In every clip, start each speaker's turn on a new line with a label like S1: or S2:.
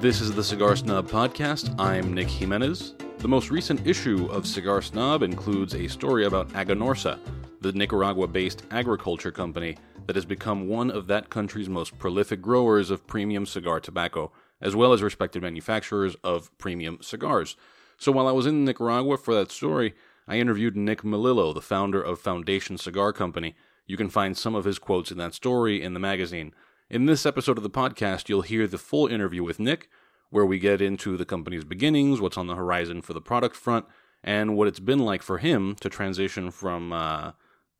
S1: This is the Cigar Snob Podcast. I'm Nick Jimenez. The most recent issue of Cigar Snob includes a story about Aganorsa, the Nicaragua based agriculture company that has become one of that country's most prolific growers of premium cigar tobacco, as well as respected manufacturers of premium cigars. So while I was in Nicaragua for that story, I interviewed Nick Melillo, the founder of Foundation Cigar Company. You can find some of his quotes in that story in the magazine. In this episode of the podcast, you'll hear the full interview with Nick, where we get into the company's beginnings, what's on the horizon for the product front, and what it's been like for him to transition from uh,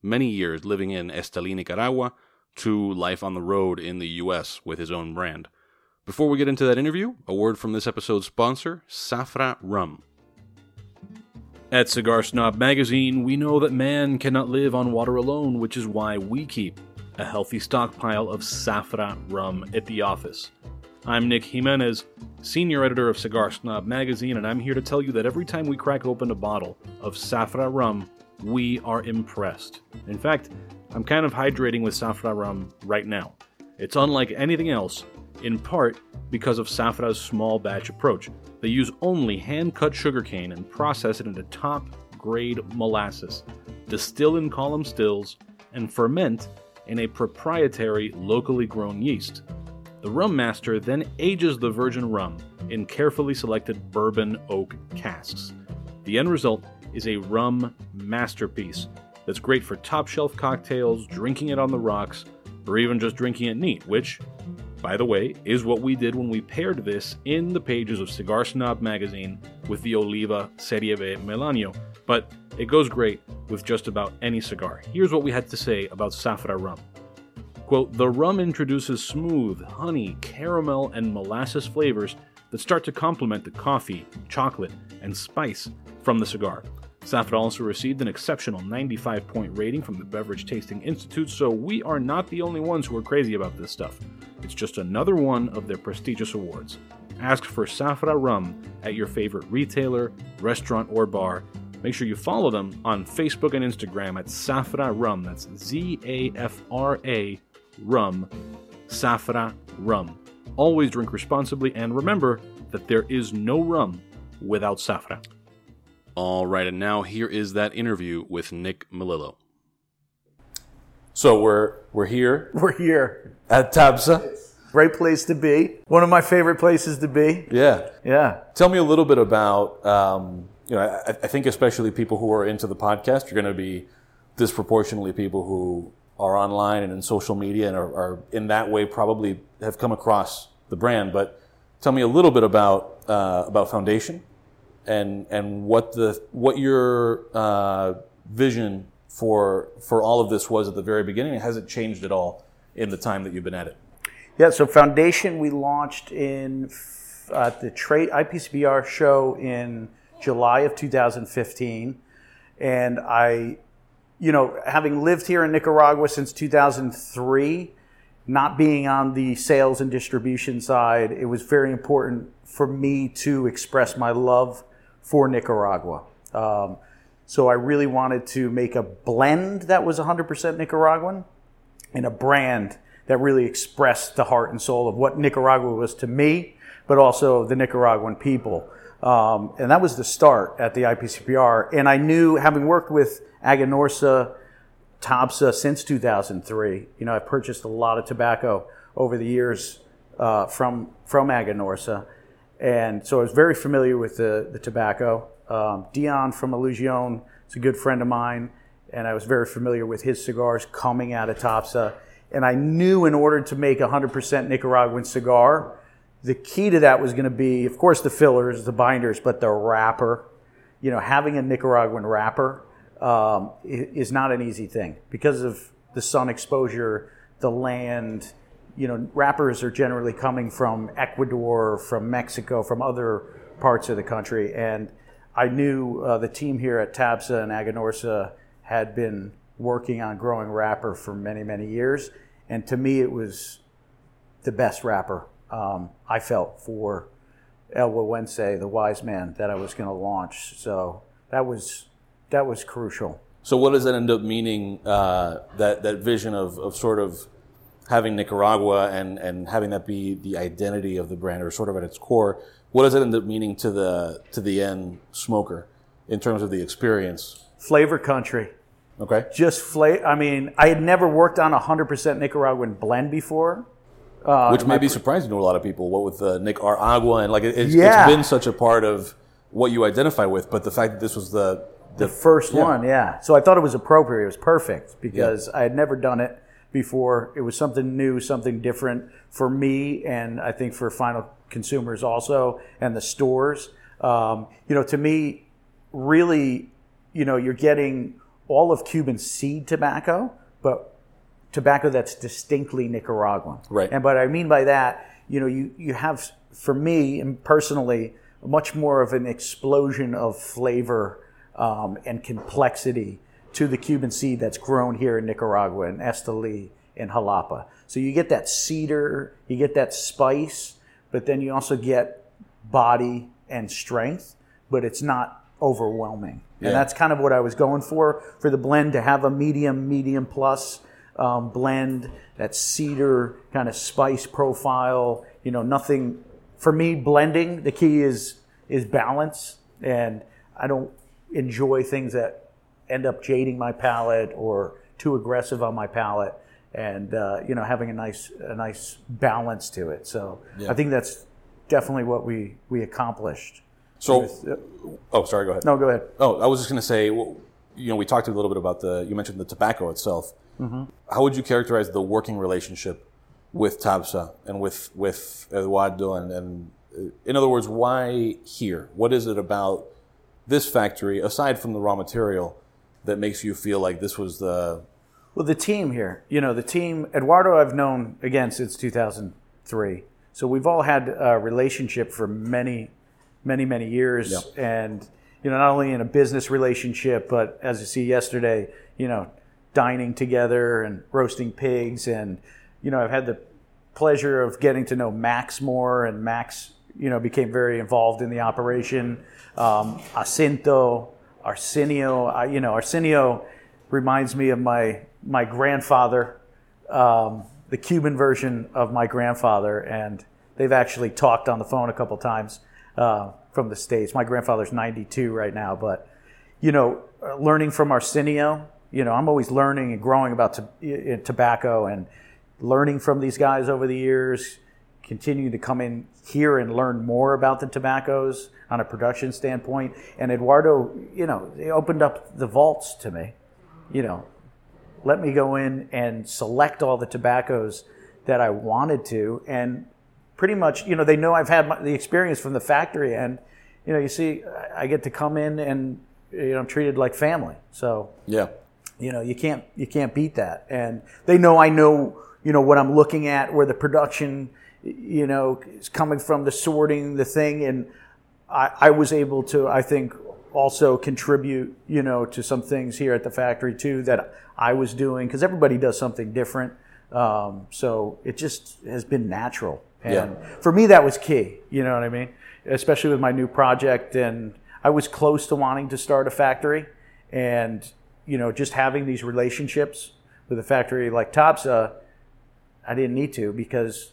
S1: many years living in Esteli, Nicaragua, to life on the road in the U.S. with his own brand. Before we get into that interview, a word from this episode's sponsor, Zafra Rum. At Cigar Snob Magazine, we know that man cannot live on water alone, which is why we keep a healthy stockpile of Zafra rum at the office. I'm Nick Jimenez, senior editor of Cigar Snob magazine, and I'm here to tell you that every time we crack open a bottle of Zafra rum, we are impressed. In fact, I'm kind of hydrating with Zafra rum right now. It's unlike anything else, in part because of Zafra's small batch approach. They use only hand cut sugarcane and process it into top grade molasses, distill in column stills, and ferment in a proprietary locally grown yeast. The rum master then ages the virgin rum in carefully selected bourbon oak casks. The end result is a rum masterpiece that's great for top shelf cocktails, drinking it on the rocks, or even just drinking it neat, which, by the way, is what we did when we paired this in the pages of Cigar Snob magazine with the Oliva Serie V Melanio. But it goes great with just about any cigar. Here's what we had to say about Zafra rum. Quote, the rum introduces smooth, honey, caramel, and molasses flavors that start to complement the coffee, chocolate, and spice from the cigar. Zafra also received an exceptional 95 point rating from the Beverage Tasting Institute, so we are not the only ones who are crazy about this stuff. It's just another one of their prestigious awards. Ask for Zafra rum at your favorite retailer, restaurant, or bar. Make sure you follow them on Facebook and Instagram at Zafra Rum. That's Z A F R A Rum. Zafra Rum. Always drink responsibly and remember that there is no rum without Zafra. All right, and now here is that interview with Nick Melillo. So we're we're here
S2: We're here.
S1: at Tabsa.
S2: Great place to be. One of my favorite places to be.
S1: Yeah.
S2: Yeah.
S1: Tell me a little bit about, um, you know, I, I think especially people who are into the podcast you're going to be disproportionately people who are online and in social media and are, are in that way probably have come across the brand. But tell me a little bit about uh, about Foundation and and what the what your uh, vision for for all of this was at the very beginning. Has it changed at all in the time that you've been at it?
S2: Yeah, so Foundation we launched in at the trade IPCPR show in July of 2015 and I you know, having lived here in Nicaragua since 2003, not being on the sales and distribution side, it was very important for me to express my love for Nicaragua. Um, so I really wanted to make a blend that was 100% Nicaraguan and a brand that really expressed the heart and soul of what Nicaragua was to me, but also the Nicaraguan people. Um, and that was the start at the IPCPR. And I knew, having worked with Aganorsa, Tabsa since 2003, you know, I purchased a lot of tobacco over the years uh, from from Aganorsa, and so I was very familiar with the the tobacco. Um, Dion from Illusione is a good friend of mine, and I was very familiar with his cigars coming out of Tabsa. And I knew in order to make a 100% Nicaraguan cigar, the key to that was going to be, of course, the fillers, the binders, but the wrapper. You know, having a Nicaraguan wrapper um, is not an easy thing because of the sun exposure, the land. You know, wrappers are generally coming from Ecuador, from Mexico, from other parts of the country, and I knew uh, the team here at Tabsa and Aganorsa had been working on growing wrapper for many, many years, and to me, it was the best wrapper um, I felt for El Güegüense, the wise man that I was going to launch. So that was that was crucial.
S1: So what does that end up meaning? Uh, that that vision of, of sort of having Nicaragua and, and having that be the identity of the brand or sort of at its core, what does it end up meaning to the to the end smoker in terms of the experience?
S2: Flavor country.
S1: Okay.
S2: Just flavor. I mean, I had never worked on a 100% Nicaraguan blend before. Uh,
S1: Which may be surprising to a lot of people. What with the Nicaragua and like it, it's,
S2: Yeah.
S1: it's been such a part of what you identify with, but the fact that this was the
S2: the first
S1: Yeah.
S2: one, yeah. So I thought it was appropriate. It was perfect because I had never done it before. It was something new, something different for me, and I think for final consumers also, and the stores. Um, you know, to me, really, you know, you're getting all of Cuban seed tobacco, but tobacco that's distinctly Nicaraguan.
S1: Right.
S2: And but I mean by that, you know, you, you have for me and personally much more of an explosion of flavor um, and complexity to the Cuban seed that's grown here in Nicaragua in Esteli and Jalapa. So you get that cedar, you get that spice, but then you also get body and strength, but it's not overwhelming.
S1: Yeah.
S2: And that's kind of what I was going for for the blend to have a medium, medium plus um, blend, that cedar kind of spice profile. You know, nothing for me. Blending the key is is balance, and I don't enjoy things that end up jading my palate or too aggressive on my palate. And uh, you know, having a nice a nice balance to it. So
S1: Yeah.
S2: I think that's definitely what we we accomplished.
S1: so. Oh, sorry. Go ahead.
S2: no, go ahead.
S1: Oh, I was just going to say, you know, we talked a little bit about the. You mentioned the tobacco itself.
S2: Mm-hmm.
S1: How would you characterize the working relationship with Tabsa and with with Eduardo? And, and uh, in other words, why here? What is it about this factory, aside from the raw material, that makes you feel like this was the
S2: Well, the team here, you know, the team, Eduardo, I've known again since 2003. So we've all had a relationship for many, many, many years.
S1: Yep.
S2: And, you know, not only in a business relationship, but as you see yesterday, you know, dining together and roasting pigs. And, you know, I've had the pleasure of getting to know Max more, and Max, you know, became very involved in the operation. Um, Jacinto, Arsenio, I, you know, Arsenio reminds me of my my grandfather, um, the Cuban version of my grandfather, and they've actually talked on the phone a couple times uh, from the states. My grandfather's 92 right now, but you know, uh, learning from Arsenio, you know, I'm always learning and growing about to, tobacco and learning from these guys over the years, continuing to come in here and learn more about the tobaccos on a production standpoint. And Eduardo, you know, they opened up the vaults to me, you know, let me go in and select all the tobaccos that I wanted to. And pretty much, you know, they know I've had my, the experience from the factory. And, you know, you see, I get to come in and, you know, I'm treated like family. So,
S1: yeah
S2: you know you can't you can't beat that. And they know i know you know what i'm looking at where the production you know is coming from the sorting the thing. And i, I was able to i think also contribute you know to some things here at the factory too that i was doing because everybody does something different. Um, so it just has been natural. And
S1: Yeah.
S2: for me that was key. You know what i mean? Especially with my new project. And i was close to wanting to start a factory. And you know just having these relationships with a factory like Tabsa, I didn't need to because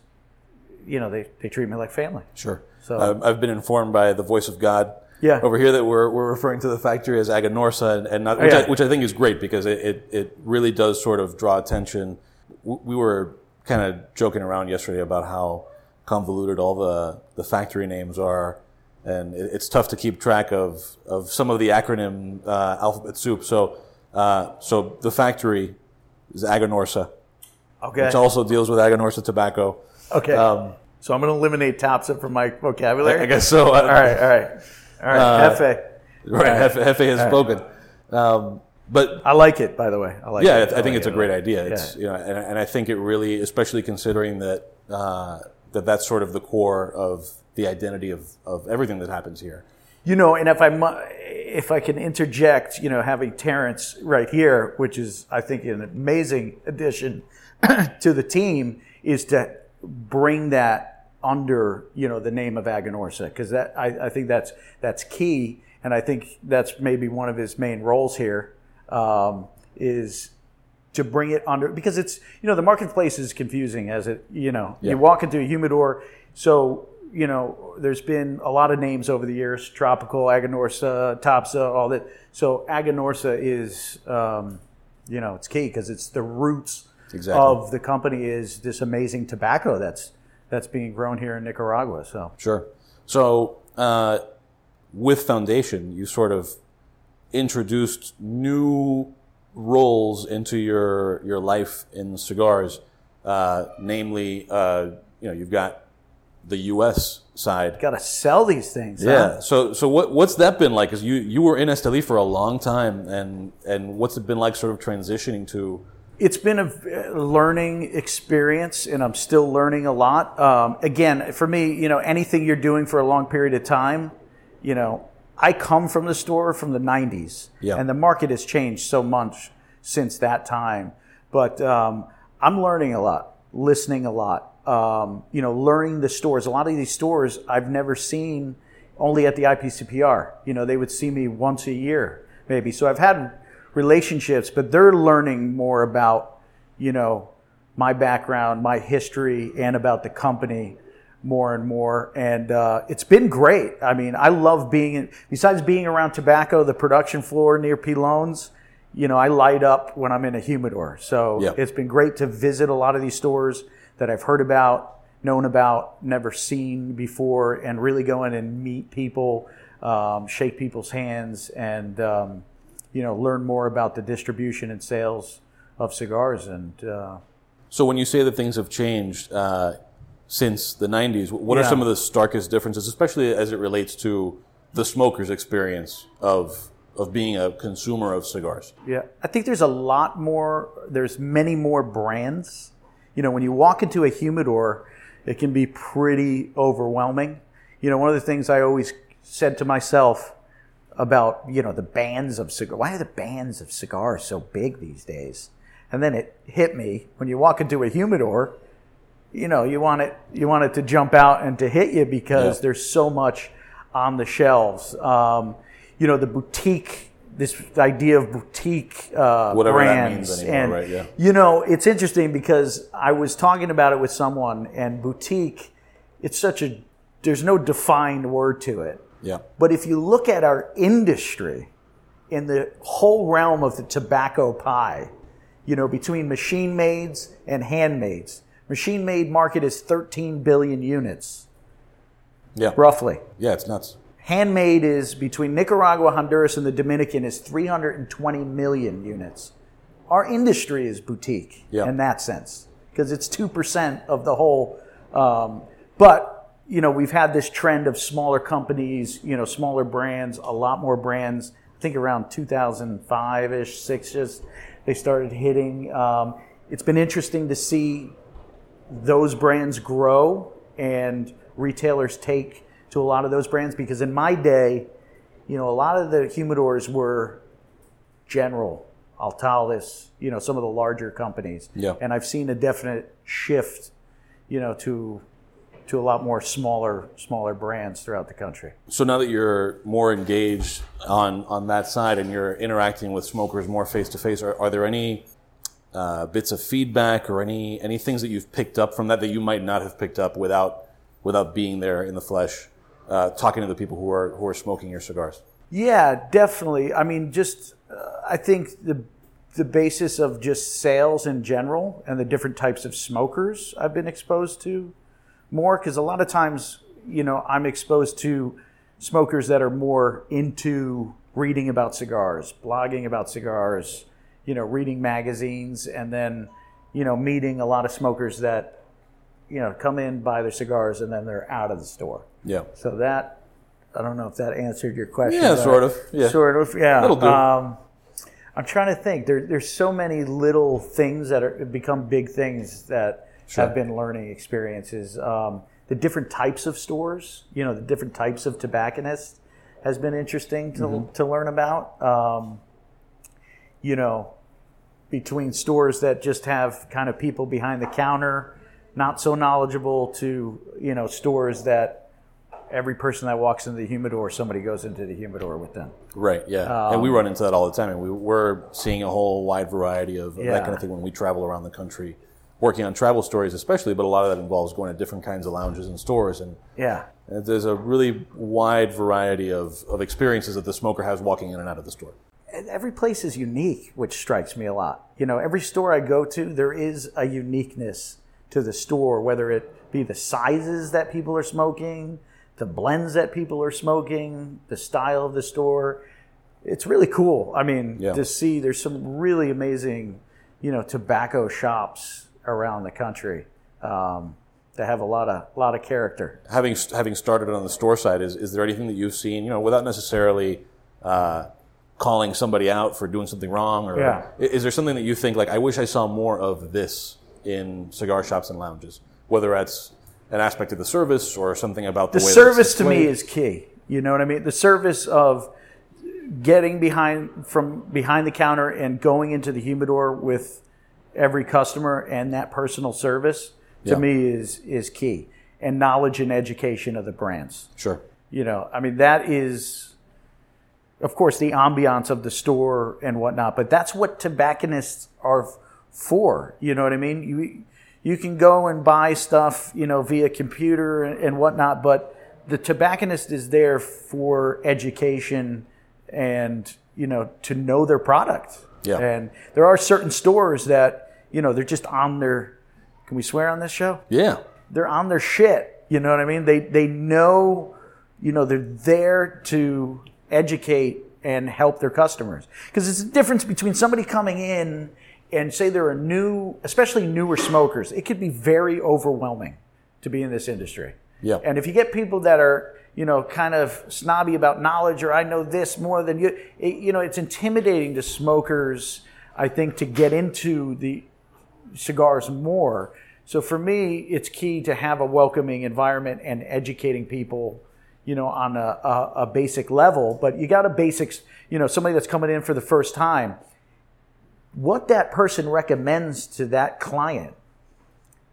S2: you know they, they treat me like family.
S1: sure.
S2: So-
S1: I've, I've been informed by the voice of God.
S2: Yeah.
S1: Over here, that we're, we're referring to the factory as Aganorsa, and, and not, which,
S2: Yeah.
S1: I, which I think is great because it, it, it really does sort of draw attention. We were kind of joking around yesterday about how convoluted all the, the factory names are, and it, it's tough to keep track of, of some of the acronym uh, alphabet soup. So, uh, so the factory is Aganorsa,
S2: Okay.
S1: which also deals with Aganorsa tobacco.
S2: okay.
S1: Um,
S2: so I'm going to eliminate Tabsa from my vocabulary.
S1: I guess so.
S2: All right. All right. All right.
S1: Uh,
S2: Hefe.
S1: Right, Hefe, Hefe has spoken. Um, but
S2: I like it, by the way. I like
S1: yeah,
S2: it.
S1: I, I think
S2: like
S1: it's a great idea. It's
S2: Yeah.
S1: you know, and, and I think it really, especially considering that uh, that that's sort of the core of the identity of, of everything that happens here.
S2: You know, and if I if I can interject, you know, having Terrence right here, which is I think an amazing addition to the team, is to bring that under you know the name of Aganorsa because that I, I think that's that's key, and I think that's maybe one of his main roles here um, is to bring it under because it's you know the marketplace is confusing as it you know
S1: Yeah.
S2: you walk into a humidor so you know there's been a lot of names over the years tropical aganorsa tabsa all that so aganorsa is um, you know it's key because it's the roots
S1: Exactly.
S2: of the company is this amazing tobacco that's that's being grown here in Nicaragua so
S1: Sure. So, uh, with Foundation, you sort of introduced new roles into your your life in cigars. Uh, namely, uh, you know, you've got the U.S. side.
S2: got to sell these things huh?
S1: Yeah. So, so what what's that been like? Because you you were in Esteli for a long time, and and what's it been like, sort of transitioning to?
S2: it's been a uh, learning experience and i'm still learning a lot um, again for me you know anything you're doing for a long period of time you know i come from the store from the 90s
S1: Yeah.
S2: and the market has changed so much since that time but um, i'm learning a lot listening a lot um, you know learning the stores a lot of these stores i've never seen only at the ipcpr you know they would see me once a year maybe so i've had relationships, but they're learning more about, you know, my background, my history, and about the company more and more. And uh, it's been great. I mean, I love being, in, besides being around tobacco, the production floor near Pilones, you know, I light up when I'm in a humidor. So it's been great to visit a lot of these stores that I've heard about, known about, never seen before, and really go in and meet people, um, shake people's hands, and um, you know, learn more about the distribution and sales of cigars. And uh,
S1: So, when you say that things have changed uh, since the '90s, what are some of the starkest differences, especially as it relates to the smoker's experience of of being a consumer of cigars?
S2: yeah, I think there's a lot more. There's many more brands. You know, when you walk into a humidor, it can be pretty overwhelming. You know, one of the things I always said to myself about you know the bands of cigar. Why are the bands of cigars so big these days? And then it hit me when you walk into a humidor. You know, you want it you want it to jump out and to hit you because
S1: Yeah.
S2: there's so much on the shelves. Um, you know, the boutique. This idea of boutique uh,
S1: Whatever that
S2: brands,
S1: means anymore,
S2: and
S1: right, yeah.
S2: you know, it's interesting because I was talking about it with someone, and boutique. It's such a there's no defined word to it.
S1: Yeah,
S2: But if you look at our industry in the whole realm of the tobacco pie, you know, between machine mades and handmades, machine made market is 13 billion units,
S1: yeah,
S2: roughly.
S1: yeah. It's nuts.
S2: Handmade is between Nicaragua, Honduras, and the Dominican is 320 million units. Our industry is boutique
S1: Yeah.
S2: in that sense because it's 2% of the whole. Um, but, you know, we've had this trend of smaller companies, you know, smaller brands, a lot more brands. I think around 2005 ish, six ish, they started hitting. Um, it's been interesting to see those brands grow and retailers take to a lot of those brands because in my day, you know, a lot of the humidors were General, Altadis, you know, some of the larger companies.
S1: Yeah.
S2: And I've seen a definite shift, you know, to to a lot more smaller smaller brands throughout the country.
S1: So now that you're more engaged on on that side and you're interacting with smokers more face to face, are are there any uh, bits of feedback or any any things that you've picked up from that that you might not have picked up without without being there in the flesh, uh, talking to the people who are who are smoking your cigars?
S2: Yeah, definitely. I mean, just uh, I think the the basis of just sales in general and the different types of smokers I've been exposed to more because a lot of times, you know, I'm exposed to smokers that are more into reading about cigars, blogging about cigars, you know, reading magazines, and then, you know, meeting a lot of smokers that, you know, come in, buy their cigars, and then they're out of the store.
S1: Yeah.
S2: So that, I don't know if that answered your question.
S1: Yeah, sort of. Yeah.
S2: Sort of, yeah.
S1: That'll do.
S2: Um, I'm trying to think. There, there's so many little things that are become big things that
S1: Sure.
S2: have been learning experiences. Um, the different types of stores, you know, the different types of tobacconists has been interesting to,
S1: Mm-hmm.
S2: to learn about. Um, you know, between stores that just have kind of people behind the counter, not so knowledgeable, to you know stores that every person that walks into the humidor, somebody goes into the humidor with them.
S1: Right. Yeah. and we um, run into that all the time. And we, we're seeing a whole wide variety of, of
S2: Yeah.
S1: that kind of thing when we travel around the country, working on travel stories, especially. But a lot of that involves going to different kinds of lounges and stores, and
S2: Yeah.
S1: and there's a really wide variety of, of experiences that the smoker has walking in and out of the store.
S2: Every place is unique, which strikes me a lot. You know, every store I go to, there is a uniqueness to the store, whether it be the sizes that people are smoking, the blends that people are smoking, the style of the store. It's really cool. I mean,
S1: Yeah.
S2: to see there's some really amazing, you know, tobacco shops around the country um, that have a lot of lot of character.
S1: having having started on the store side, is is there anything that you've seen, you know, without necessarily uh, calling somebody out for doing something wrong, or
S2: Yeah.
S1: is there something that you think like I wish I saw more of this in cigar shops and lounges, whether that's an aspect of the service or something about the,
S2: the service to me is key. You know what I mean? The service of getting behind from behind the counter and going into the humidor with every customer and that personal service to
S1: Yeah.
S2: me is is key. And knowledge and education of the brands.
S1: sure,
S2: You know, I mean that is of course the ambiance of the store and whatnot, but that's what tobacconists are for. You know what I mean? You you can go and buy stuff, you know, via computer and, and whatnot, but the tobacconist is there for education and you know to know their product.
S1: Yeah.
S2: And there are certain stores that you know they're just on their. Can we swear on this show?
S1: yeah,
S2: they're on their shit. You know what I mean? They they know, you know, they're there to educate and help their customers. Because it's a difference between somebody coming in and say there are new, especially newer smokers. It could be very overwhelming to be in this industry.
S1: Yeah.
S2: And if you get people that are, you know, kind of snobby about knowledge or I know this more than you, it, you know, it's intimidating to smokers. I think to get into the cigars more. So for me, it's key to have a welcoming environment and educating people, you know, on a, a, a basic level. But you got a basics, you know, somebody that's coming in for the first time. What that person recommends to that client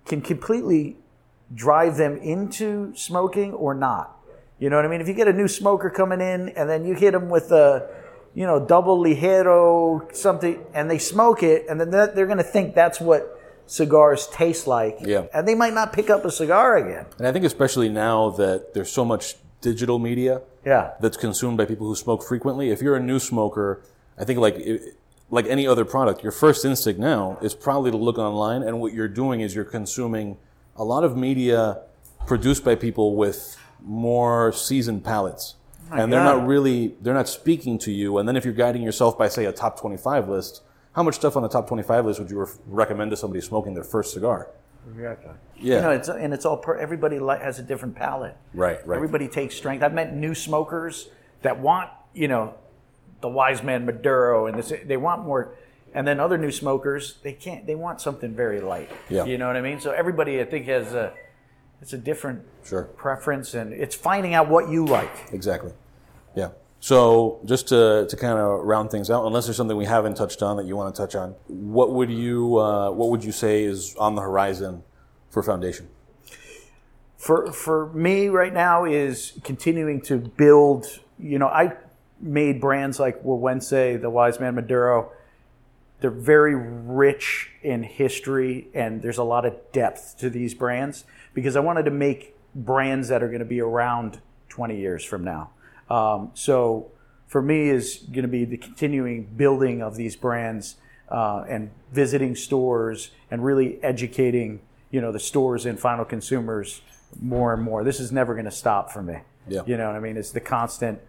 S2: can completely drive them into smoking or not. You know what I mean? If you get a new smoker coming in and then you hit them with a, you know, double ligero something, and they smoke it, and then they're going to think that's what cigars taste like.
S1: Yeah.
S2: And they might not pick up a cigar again.
S1: and I think especially now that there's so much digital media,
S2: Yeah.
S1: that's consumed by people who smoke frequently. If you're a new smoker, I think like like any other product, your first instinct now is probably to look online, and what you're doing is you're consuming a lot of media produced by people with more seasoned palates. and they're
S2: God.
S1: not really they're not speaking to you. And then if you're guiding yourself by say a top 25 list, how much stuff on the top 25 list would you ref- recommend to somebody smoking their first cigar?
S2: Exactly.
S1: Yeah.
S2: You know, it's, and it's all per, everybody has a different palate.
S1: Right, right.
S2: Everybody takes strength. I've met new smokers that want, you know, the wise man Maduro, and this, they want more. And then other new smokers, they can't. They want something very light.
S1: Yeah.
S2: You know what I mean? So everybody, I think, has a it's a different
S1: Sure.
S2: preference, and it's finding out what you like.
S1: Exactly. Yeah. So just to, to kind of round things out, unless there's something we haven't touched on that you want to touch on, what would you uh, what would you say is on the horizon for Foundation?
S2: for for me right now is continuing to build. You know, I made brands like Güegüense, the Wise Man Maduro. They're very rich in history, and there's a lot of depth to these brands because I wanted to make brands that are going to be around 20 years from now. Um, so for me is going to be the continuing building of these brands uh, and visiting stores and really educating you know the stores and final consumers more and more. This is never going to stop for me.
S1: Yeah.
S2: You know what I mean? It's the constant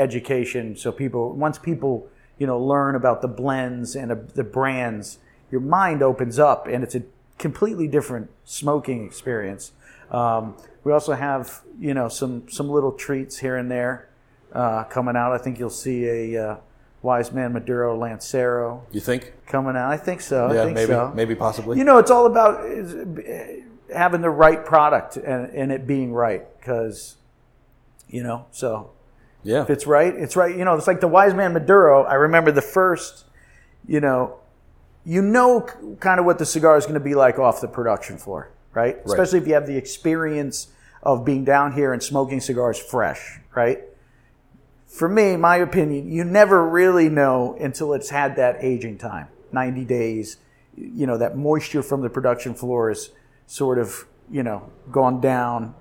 S2: education. So people, once people, you know, learn about the blends and uh, the brands, your mind opens up, and it's a completely different smoking experience. Um, we also have, you know, some some little treats here and there uh, coming out. I think you'll see a uh, Wise Man Maduro Lancero
S1: You think?
S2: coming out. I think so. I
S1: Yeah,
S2: think
S1: maybe,
S2: so.
S1: maybe possibly.
S2: You know, it's all about having the right product and, and it being right because, you know, so
S1: yeah,
S2: if it's right, it's right. You know, it's like the Wise Man Maduro. I remember the first, you know, you know kind of what the cigar is going to be like off the production floor, right? Especially if you have the experience of being down here and smoking cigars fresh, right? For me, my opinion, you never really know until it's had that aging time 90 days. You know, that moisture from the production floor is sort of, you know, gone down.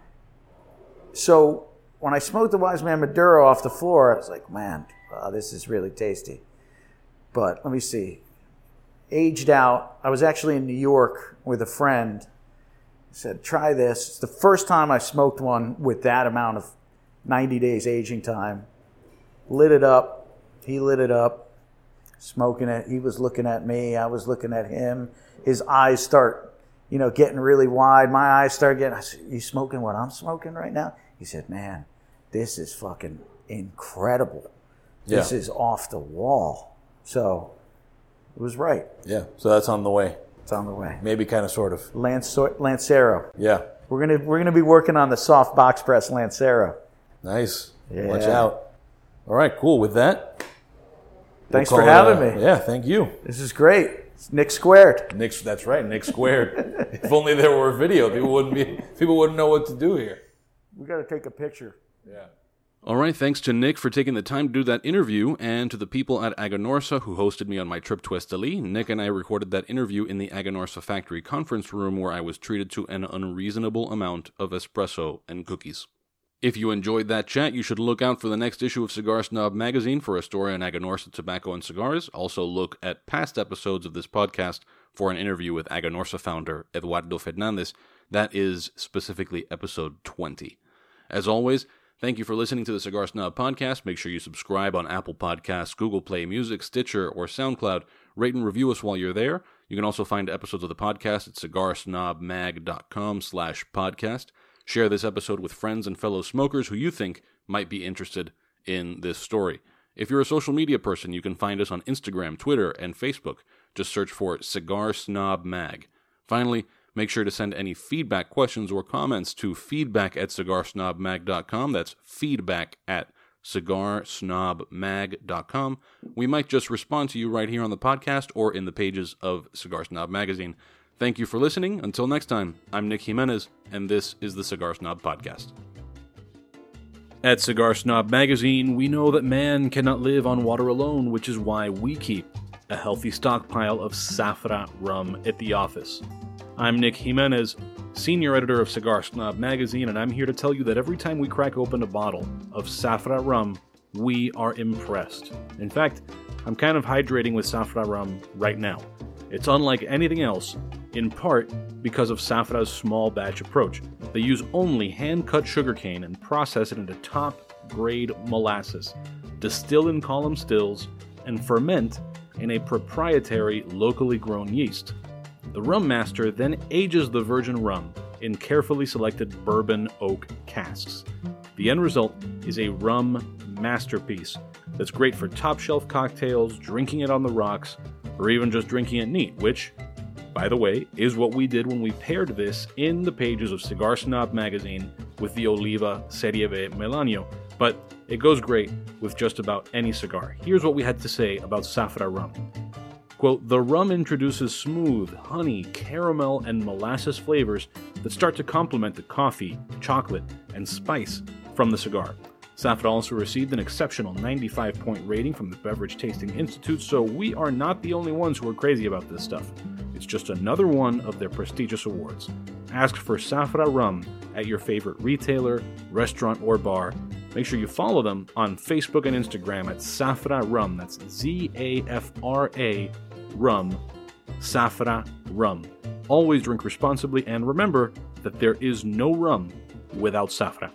S2: So when I smoked the Wise Man Maduro off the floor, I was like, man, wow, this is really tasty. But let me see. Aged out, I was actually in New York with a friend. Said, try this. It's the first time I smoked one with that amount of 90 days aging time. Lit it up. He lit it up, smoking it. He was looking at me. I was looking at him. His eyes start, you know, getting really wide. My eyes start getting, I said, you smoking what I'm smoking right now? He said, man, this is fucking incredible. This
S3: Yeah.
S2: is off the wall. So it was right.
S3: Yeah. So that's on the way.
S2: It's on the way.
S3: Maybe kind of sort of.
S2: Lance, Lancero.
S3: Yeah.
S2: We're gonna we're gonna be working on the soft box press Lancero.
S3: Nice.
S2: Yeah.
S3: Watch out. All right. Cool. With that.
S2: Thanks
S3: we'll
S2: for having
S3: a-
S2: me.
S3: Yeah. Thank you.
S2: This is great. It's Nick squared.
S3: Nick. That's right. Nick squared. if only there were video, people wouldn't be. People wouldn't know what to do here.
S2: We got to take a picture.
S3: Yeah.
S1: All right, thanks to Nick for taking the time to do that interview, and to the people at Aganorsa who hosted me on my trip to Esteli. Nick and I recorded that interview in the Aganorsa factory conference room where I was treated to an unreasonable amount of espresso and cookies. If you enjoyed that chat, you should look out for the next issue of Cigar Snob magazine for a story on Aganorsa tobacco and cigars. Also, look at past episodes of this podcast for an interview with Aganorsa founder Eduardo Fernandez. That is specifically episode 20. As always, thank you for listening to the Cigar Snob podcast. Make sure you subscribe on Apple Podcasts, Google Play Music, Stitcher, or SoundCloud. Rate and review us while you're there. You can also find episodes of the podcast at cigarsnobmag.com slash podcast. Share this episode with friends and fellow smokers who you think might be interested in this story. If you're a social media person, you can find us on Instagram, Twitter, and Facebook. Just search for Cigar Snob Mag. Finally, make sure to send any feedback, questions, or comments to feedback at cigarsnobmag.com. That's feedback at cigarsnobmag.com. We might just respond to you right here on the podcast or in the pages of Cigar Snob Magazine. Thank you for listening. Until next time, I'm Nick Jimenez, and this is the Cigar Snob Podcast. At Cigar Snob Magazine, we know that man cannot live on water alone, which is why we keep a healthy stockpile of Zafra rum at the office. I'm Nick Jimenez, senior editor of Cigar Snob Magazine, and I'm here to tell you that every time we crack open a bottle of Zafra rum, we are impressed. In fact, I'm kind of hydrating with Zafra rum right now. It's unlike anything else, in part because of Zafra's small batch approach. They use only hand cut sugarcane and process it into top grade molasses, distill in column stills, and ferment in a proprietary locally grown yeast. The rum master then ages the virgin rum in carefully selected bourbon oak casks. The end result is a rum masterpiece that's great for top shelf cocktails, drinking it on the rocks, or even just drinking it neat, which, by the way, is what we did when we paired this in the pages of Cigar Snob magazine with the Oliva Serie V Melanio. But it goes great with just about any cigar. Here's what we had to say about Zafra rum. Quote, the rum introduces smooth, honey, caramel, and molasses flavors that start to complement the coffee, chocolate, and spice from the cigar. Zafra also received an exceptional 95 point rating from the Beverage Tasting Institute, so we are not the only ones who are crazy about this stuff. It's just another one of their prestigious awards. Ask for Zafra rum at your favorite retailer, restaurant, or bar. Make sure you follow them on Facebook and Instagram at Zafra Rum. That's Z A F R A Rum. Zafra Rum. Always drink responsibly and remember that there is no rum without Zafra.